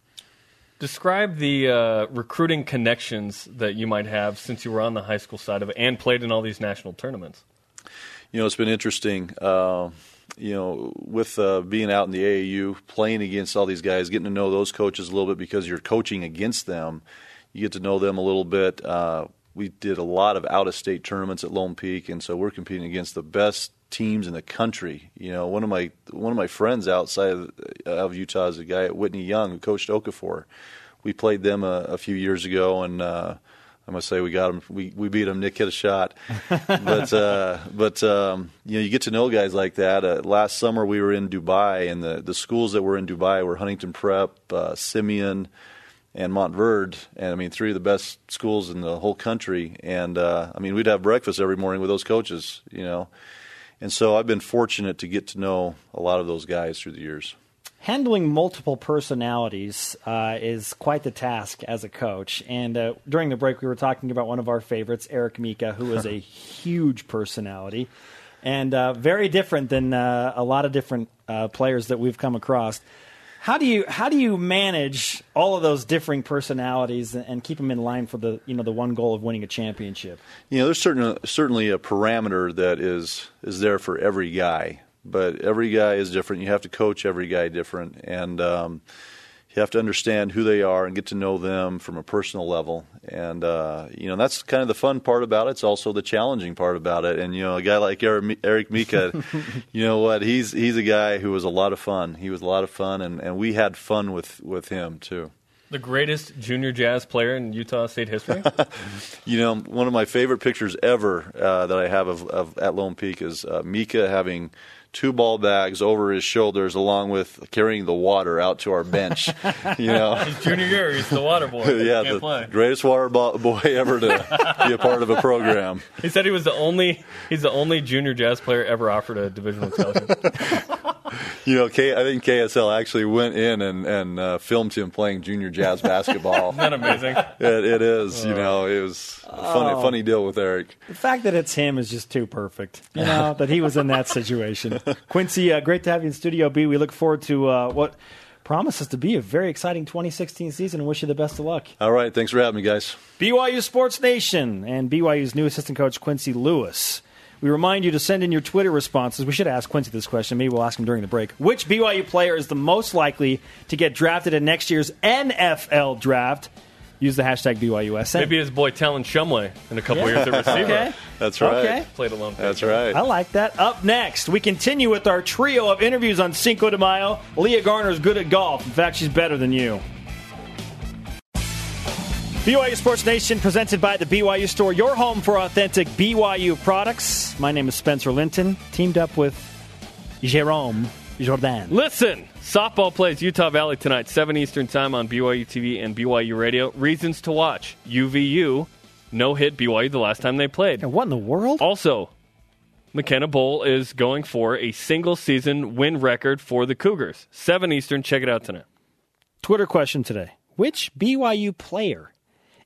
Describe the uh, recruiting connections that you might have since you were on the high school side of it and played in all these national tournaments. You know, it's been interesting. Uh, you know, with uh, being out in the AAU, playing against all these guys, getting to know those coaches a little bit because you're coaching against them. You get to know them a little bit. Uh, we did a lot of out-of-state tournaments at Lone Peak, and so we're competing against the best teams in the country. You know, one of my one of my friends outside of, of Utah is a guy at Whitney Young who coached Okafor. We played them a, a few years ago, and uh, I must say we got them. We we beat him. Nick hit a shot, but uh, but um, you know you get to know guys like that. Uh, last summer we were in Dubai, and the the schools that were in Dubai were Huntington Prep, uh, Simeon, and Montverde, and I mean three of the best schools in the whole country. And uh, I mean we'd have breakfast every morning with those coaches, you know. And so I've been fortunate to get to know a lot of those guys through the years. Handling multiple personalities uh, is quite the task as a coach. And uh, during the break, we were talking about one of our favorites, Eric Mika, who is a huge personality and uh, very different than uh, a lot of different uh, players that we've come across. How do you how do you manage all of those differing personalities and, keep them in line for the you know the one goal of winning a championship? You know, there's certain, certainly a parameter that is is there for every guy, but every guy is different. You have to coach every guy different, and um, you have to understand who they are and get to know them from a personal level. And uh, you know, that's kind of the fun part about it. It's also the challenging part about it. And you know, a guy like Eric Eric Mika, you know what? He's he's a guy who was a lot of fun. He was a lot of fun, and, and we had fun with with him too. The greatest junior jazz player in Utah State history. You know, one of my favorite pictures ever uh, that I have of, of at Lone Peak is uh, Mika having two ball bags over his shoulders, along with carrying the water out to our bench. you know, junior year, he's the water boy. yeah, Can't the play. greatest water bo- boy ever to be a part of a program. He said he was the only he's the only junior jazz player ever offered a Division One scholarship. You know, K- I think KSL actually went in and and uh, filmed him playing junior jazz basketball. Isn't that amazing? it, it is, you know, it was a funny, funny deal with Eric. The fact that it's him is just too perfect. You know that he was in that situation. Quincy, uh, great to have you in Studio B. We look forward to uh, what promises to be a very exciting 2016 season, and wish you the best of luck. All right, thanks for having me, guys. BYU Sports Nation and BYU's new assistant coach Quincy Lewis. We remind you to send in your Twitter responses. We should ask Quincy this question. Maybe we'll ask him during the break. Which BYU player is the most likely to get drafted in next year's NFL draft? Use the hashtag BYUSN. Maybe his boy Talon Shumway in a couple years at receiver. Okay. That's right. Okay. Played alone. That's right. I like that. Up next, we continue with our trio of interviews on Cinco de Mayo. Leah Garner is good at golf. In fact, she's better than you. BYU Sports Nation presented by the BYU Store, your home for authentic BYU products. My name is Spencer Linton, teamed up with Jarom Jordan. Listen, softball plays Utah Valley tonight, 7 Eastern Time on BYU TV and BYU Radio. Reasons to watch UVU no hit BYU the last time they played. And what in the world? Also, McKenna Bull is going for a single season win record for the Cougars. 7 Eastern, check it out tonight. Twitter question today Which BYU player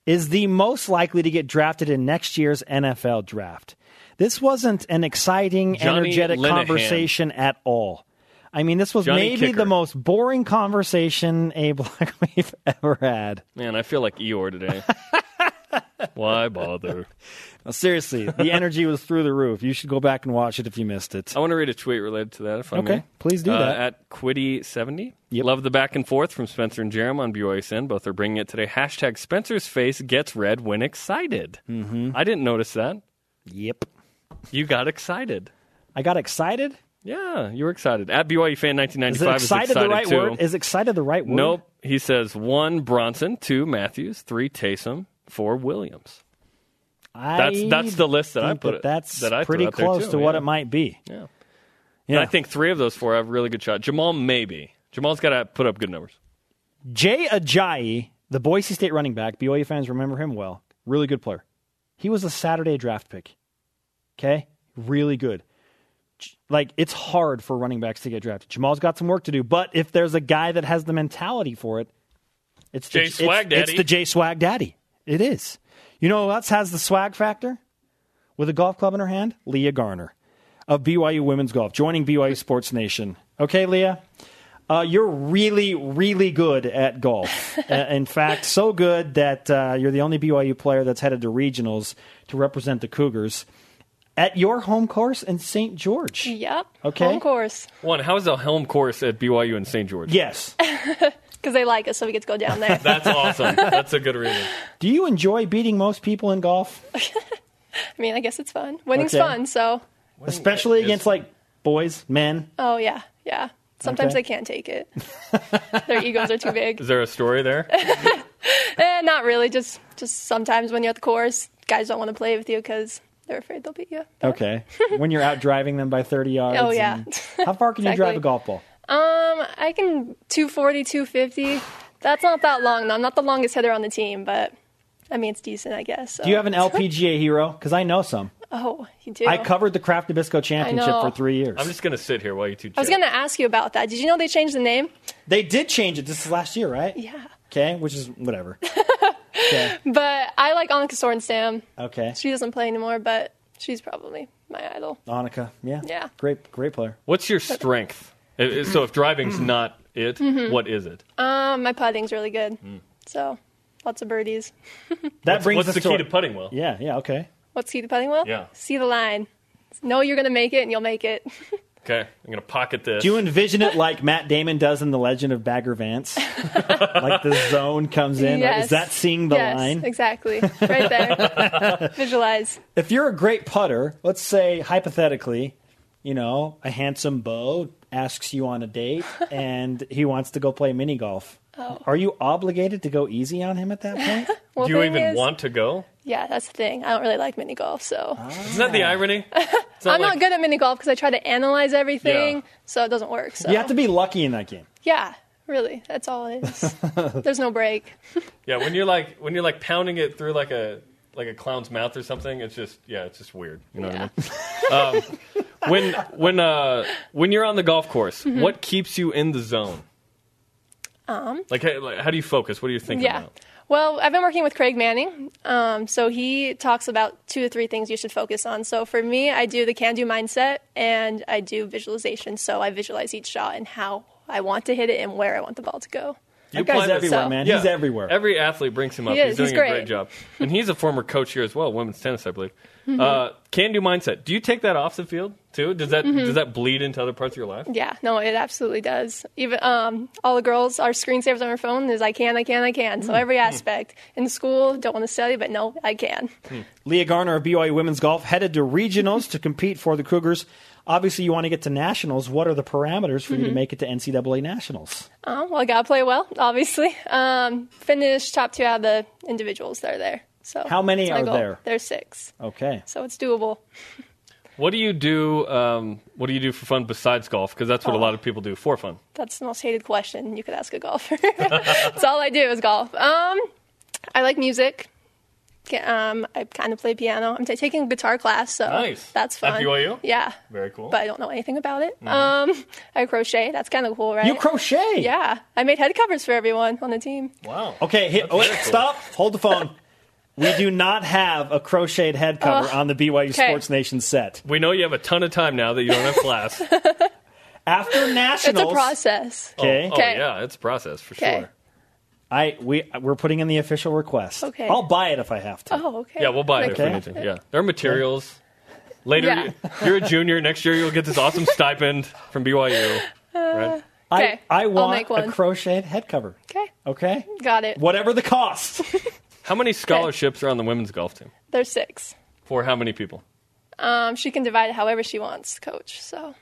is the most likely to get drafted in next year's NFL draft? This wasn't an exciting, Johnny energetic Linehan. conversation at all. I mean, this was Johnny maybe Kicker. the most boring conversation, Abe, Black we've ever had. Man, I feel like Eeyore today. Why bother? Seriously, the energy was through the roof. You should go back and watch it if you missed it. I want to read a tweet related to that. If I Okay, may. please do Uh, that. At Quiddy70. Yep. Love the back and forth from Spencer and Jarom on BYSN. Both are bringing it today. Hashtag Spencer's face gets red when excited. Mm-hmm. I didn't notice that. Yep. You got excited. I got excited. Yeah, you were excited. At BYU fan Is 1995 it excited, the right too. word? Is excited the right word? Nope. He says one Bronson, two Matthews, three Taysom, four Williams. I That's- that's the list that I put- that's that I pretty close too, to what it might be. Yeah. Yeah. And I think three of those four have a really good shot. Jamaal maybe. Jamaal's got to put up good numbers. Jay Ajayi, the Boise State running back, BYU fans remember him well. Really good player. He was a Saturday draft pick. Okay? Really good. Like, it's hard for running backs to get drafted. Jamaal's got some work to do, but if there's a guy that has the mentality for it, it's Jay it's- Swag It's Daddy. the Jay Swag Daddy. It is. You know who else has the swag factor? With a golf club in her hand? Leah Garner of BYU Women's Golf, joining BYU Sports Nation. Okay, Leah? Uh, you're really, really good at golf. uh, in fact, so good that uh, you're the only BYU player that's headed to regionals to represent the Cougars at your home course in St. George. Yep. Okay. Home course. One, how's the home course at BYU in St. George? Yes. Because they like us, so we get to go down there. That's awesome. That's a good reason. Do you enjoy beating most people in golf, I mean, I guess it's fun. Winning's Okay. fun, so. especially against like boys, men? Oh, yeah. Yeah. Sometimes Okay. they can't take it. Their egos are too big. Is there a story there? Eh, not really. Just just sometimes when you're at the course, guys don't want to play with you because they're afraid they'll beat you. Okay. when you're out driving them by 30 yards. Oh, yeah. and- How far can you drive Exactly. a golf ball? Um, I can 240, 250. That's not that long, though. I'm not the longest hitter on the team, but I mean, it's decent, I guess. So. Do you have an LPGA hero? Because I know some. Oh, you do. I covered the Kraft Nabisco Championship for three years. I'm just going to sit here while you two I was going to ask you about that. Did you know they changed the name? They did change it. This is last year, right? Yeah. Okay, which is whatever. okay. But I like Annika Sorenstam. Okay. She doesn't play anymore, but she's probably my idol. Annika. Yeah. Yeah. Great, great player. What's your strength? So if driving's not it, Mm-hmm. what is it? Um, my putting's really good. So, lots of birdies. That brings What's us the to key to putting well? Yeah. Yeah. Okay. What's the key to putting well? Yeah. See the line. Know you're going to make it, and you'll make it. Okay, I'm going to pocket this. Do you envision it like Matt Damon does in The Legend of Bagger Vance? like the zone comes in. yes. Is that seeing the yes, line? exactly. Right there. Visualize. If you're a great putter, let's say hypothetically, you know, a handsome beau asks you on a date and he wants to go play mini golf. Oh. Are you obligated to go easy on him at that point? Well, Do you even is- want to go? Yeah, that's the thing. I don't really like mini golf, so Isn't that the ah. irony? It's I'm like- not good at mini golf because I try to analyze everything, Yeah. so it doesn't work. So You have to be lucky in that game. yeah, really, that's all it is. There's no break. Yeah, when you're like when you're like pounding it through like a like a clown's mouth or something, it's just yeah, it's just weird. You know Yeah. what I mean? Um, when when uh when you're on the golf course, Mm-hmm. what keeps you in the zone? Um, like, how, like how do you focus? What are you thinking Yeah. about? Well, I've been working with Craig Manning. Um, so he talks about two to three things you should focus on. So for me, I do the can do mindset and I do visualization. So I visualize each shot and how I want to hit it and where I want the ball to go. That apply guy's everywhere, So- man. Yeah. He's everywhere. Every athlete brings him up. He he's doing He's a great great. job, and he's a former coach here as well, women's tennis, I believe. Mm-hmm. Uh, can do mindset. Do you take that off the field too? Does that Mm-hmm. does that bleed into other parts of your life? Yeah, no, it absolutely does. Even um, all the girls, our screensavers on our phone is I can, I can, I can. So every aspect in school, don't want to study, but no, I can. Leah Garner of BYU Women's Golf headed to regionals to compete for the Cougars. Obviously, you want to get to nationals. What are the parameters for you Mm-hmm. to make it to NCAA nationals? Uh, well, I gotta play well, obviously. Um, finish top two out of the individuals that are there. So How many are goal. there? There's six, Okay. so it's doable. What do you do? Um, what do you do for fun besides golf? Because that's what Oh. a lot of people do for fun. That's the most hated question you could ask a golfer. that's all I do is golf. Um, I like music. Ca- Um, I kind of play piano. I'm t- taking a guitar class, so Nice. that's At fun. BYU? Yeah, Very cool. but I don't know anything about it. Um, I crochet. That's kind of cool, right? You crochet. Yeah, I made head covers for everyone on the team. wow. Okay, hit, oh, wait, cool. stop. Hold the phone. we do not have a crocheted head cover Oh, on the BYU okay. Sports Nation set. We know you have a ton of time now that you don't have class. After nationals, It's a process. Okay. Oh, Okay. yeah, it's a process for Okay. sure. I we we're putting in the official request. Okay. I'll buy it if I have to. Oh, okay. Yeah, we'll buy it if we Okay. need to. Yeah, there are materials. Later, Yeah. you- you're a junior. Next year, you'll get this awesome stipend from BYU. Right? Okay, I, I I'll want make one. a crocheted head cover. Okay, Okay. got it. Whatever the cost. How many scholarships are on the women's golf team? There's six. For how many people? Um, she can divide it however she wants, coach. So,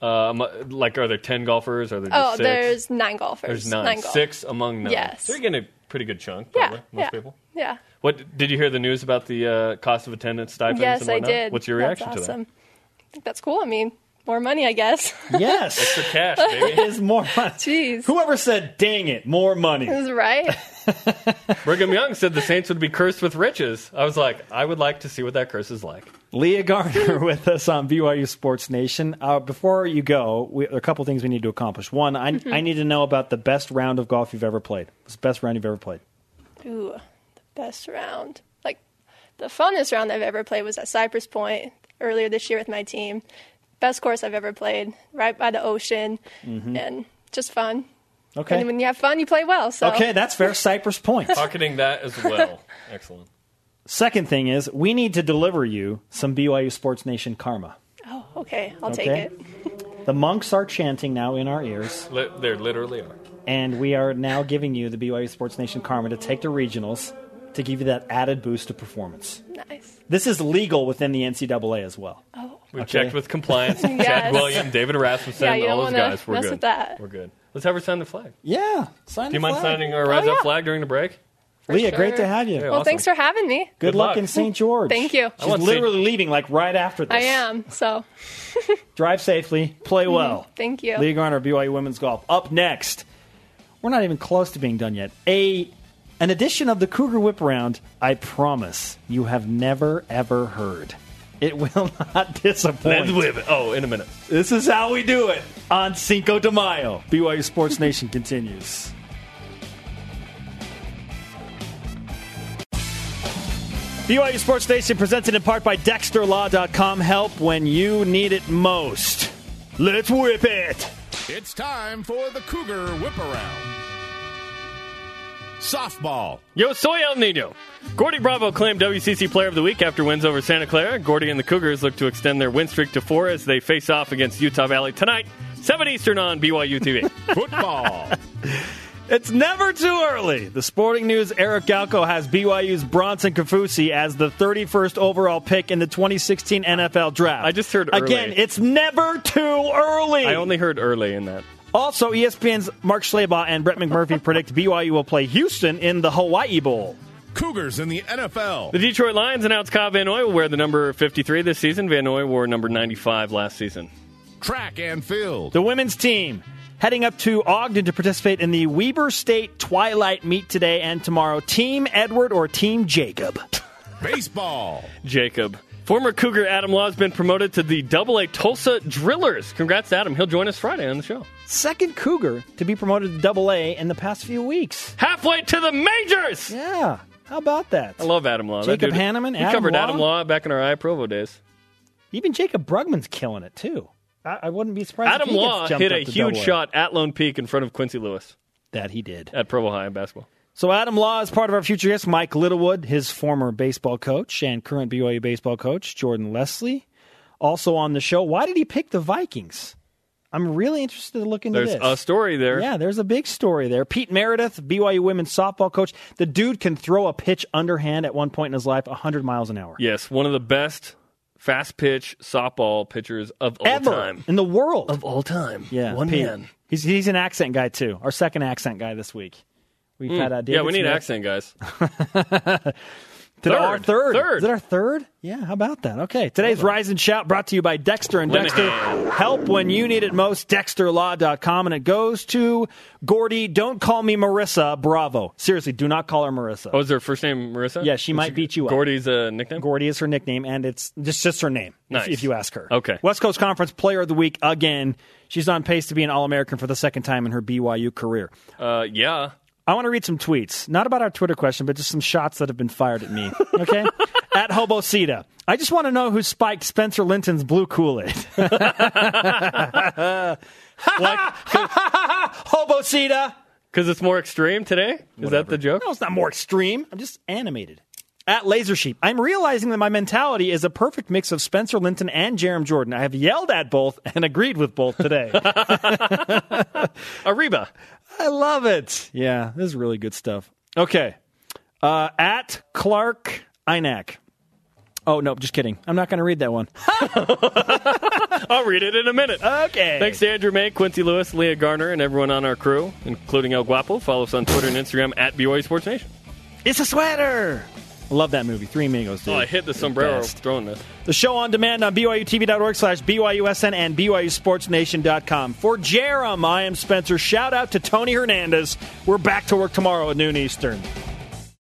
Um, like, are there ten golfers? Are there just oh, six? there's nine golfers. There's nine. golf. Six among nine. Yes. So you're getting a pretty good chunk, Yeah, probably, most yeah, people. yeah. What did you hear the news about the uh, cost of attendance stipends? Yes, and I whatnot? did. What's your That's reaction awesome. I think that's cool. I mean, more money, I guess. yes. to that? For cash, baby. is more money. Jeez. Whoever said, "Dang it, more money." This is right. Brigham Young said the Saints would be cursed with riches. I was like, I would like to see what that curse is like. Leah Garner with us on BYU Sports Nation. Uh, before you go, we, there are a couple things we need to accomplish. One, I, Mm-hmm. I need to know about the best round of golf you've ever played. What's the best round you've ever played? Ooh, the best round. Like the funnest round I've ever played was at Cypress Point earlier this year with my team. Best course I've ever played, right by the ocean, and just fun. Okay. And when you have fun, you play well. So Okay, that's fair. Cypress Point. Pocketing that as well. Excellent. Second thing is, we need to deliver you some BYU Sports Nation karma. Oh, okay, I'll Okay. take it. The monks are chanting now in our ears, Li- there literally are. and we are now giving you the BYU Sports Nation karma to take to regionals to give you that added boost to performance. Nice. This is legal within the NCAA as well. Oh, We've Okay. checked with compliance. Chad Yes. William, David Rasmussen, Yeah, you all don't those wanna guys. We're mess good. with that. We're good. Let's have her sign the flag. Yeah, sign Do you the mind flag. signing our Rise oh, Up yeah. flag during the break? Leah, great to have you. Yeah. well, awesome. thanks for having me. Good, Good luck. luck. in St. George. Thank you. She's want literally leaving like right after this. I am. So Drive safely, play mm-hmm. well. thank you. Leah Garner, BYU Women's Golf. Up next, we're not even close to being done yet. A an edition of the Cougar Whip Around. I promise you have never ever heard. It will not disappoint. Let's whip it. Oh, in a minute. This is how we do it on Cinco de Mayo. BYU Sports Nation continues. BYU Sports Nation presented in part by DexterLaw.com. Help when you need it most. Let's whip it. It's time for the Cougar Whip Around. Softball. Yo soy El Nino. Gordy Bravo claimed WCC Player of the Week after wins over Santa Clara. Gordy and the Cougars look to extend their win streak to four as they face off against Utah Valley tonight, 7 Eastern on BYU TV. Football. It's never too early. The Sporting News Eric Galko has BYU's Bronson Kafusi as the 31st overall pick in the 2016 NFL Draft. I just heard early. Again, it's never too early. I only heard early in that. Also, ESPN's Mark Schlabach and Brett McMurphy predict BYU will play Houston in the Hawaii Bowl. Cougars in the NFL. The Detroit Lions announced Kyle Van Noy will wear the number 53 this season. Van Noy wore number 95 last season. Track and field. The women's team heading up to Ogden to participate in the Weber State Twilight meet today and tomorrow. Team Edward or Team Jacob? Baseball. Jacob. Former Cougar Adam Law has been promoted to the Double A Tulsa Drillers. Congrats Adam. He'll join us Friday on the show. Second Cougar to be promoted to Double A in the past few weeks. Halfway to the majors. Yeah, how about that? I love Adam Law. Jacob Hannemann, We Adam covered Law. Adam Law back in our I Provo days. Even Jaycob Brugman's killing it too. I, I wouldn't be surprised. Adam if he gets Law hit a huge Double A. shot at Lone Peak in front of Quincy Lewis That he did. at Provo High in basketball. So Adam Law is part of our future guest, Mike Littlewood, his former baseball coach and current BYU baseball coach, Jordan Leslie, also on the show. Why did he pick the Vikings? I'm really interested to look into There's this. a story there. Yeah, there's a big story there. Pete Meredith, BYU women's softball coach. The dude can throw a pitch underhand at one point in his life 100 miles an hour. Yes, one of the best fast pitch softball pitchers of all Ever time. in the world. Of all time. yeah, One Pete. man. He's, he's an accent guy, too. Our second accent guy this week. We've had uh, David yeah, we need Smith. accent guys. Today, Third. Our third. Third. Is it our third? Yeah, how about that? Okay. Today's Rise and Shout brought to you by Dexter and Dexter. Help when you need it most. DexterLaw.com. And it goes to Gordy. Don't call me Marissa. Bravo. Seriously, do not call her Marissa. Oh, is her first name Marissa? Yeah, she might beat you up. Gordy's a nickname? Gordy is her nickname, and it's just, just her name, if- if, you ask her. Okay. West Coast Conference Player of the Week again. She's on pace to be an All American for the second time in her BYU career. Uh, yeah. I want to read some tweets, not about our Twitter question, but just some shots that have been fired at me. Okay? at Hobosita. I just want to know who spiked Spencer Linton's blue Kool Aid. Like, Hobosita. Because it's more extreme today? Is that the joke? No, it's not more extreme. I'm just animated. At Laser Sheep, I'm realizing that my mentality is a perfect mix of Spencer Linton and Jarom Jordan. I have yelled at both and agreed with both today. Ariba. I love it. Yeah, this is really good stuff. Okay. Uh, at Clark Inac. Oh, no, just kidding. I'm not going to read that one. I'll read it in a minute. Okay. Thanks to Andrew May, Quincy Lewis, Leah Garner, and everyone on our crew, including El Guapo. Follow us on Twitter and Instagram at BYU Sports Nation. It's a sweater. I love that movie. Three Amigos, dude. Oh, I hit the sombrero throwing this. The show on demand on BYUTV.org slash BYUSN and BYUSportsNation.com. For Jarom, I am Spencer. Shout out to Tony Hernandez. We're back to work tomorrow at noon Eastern.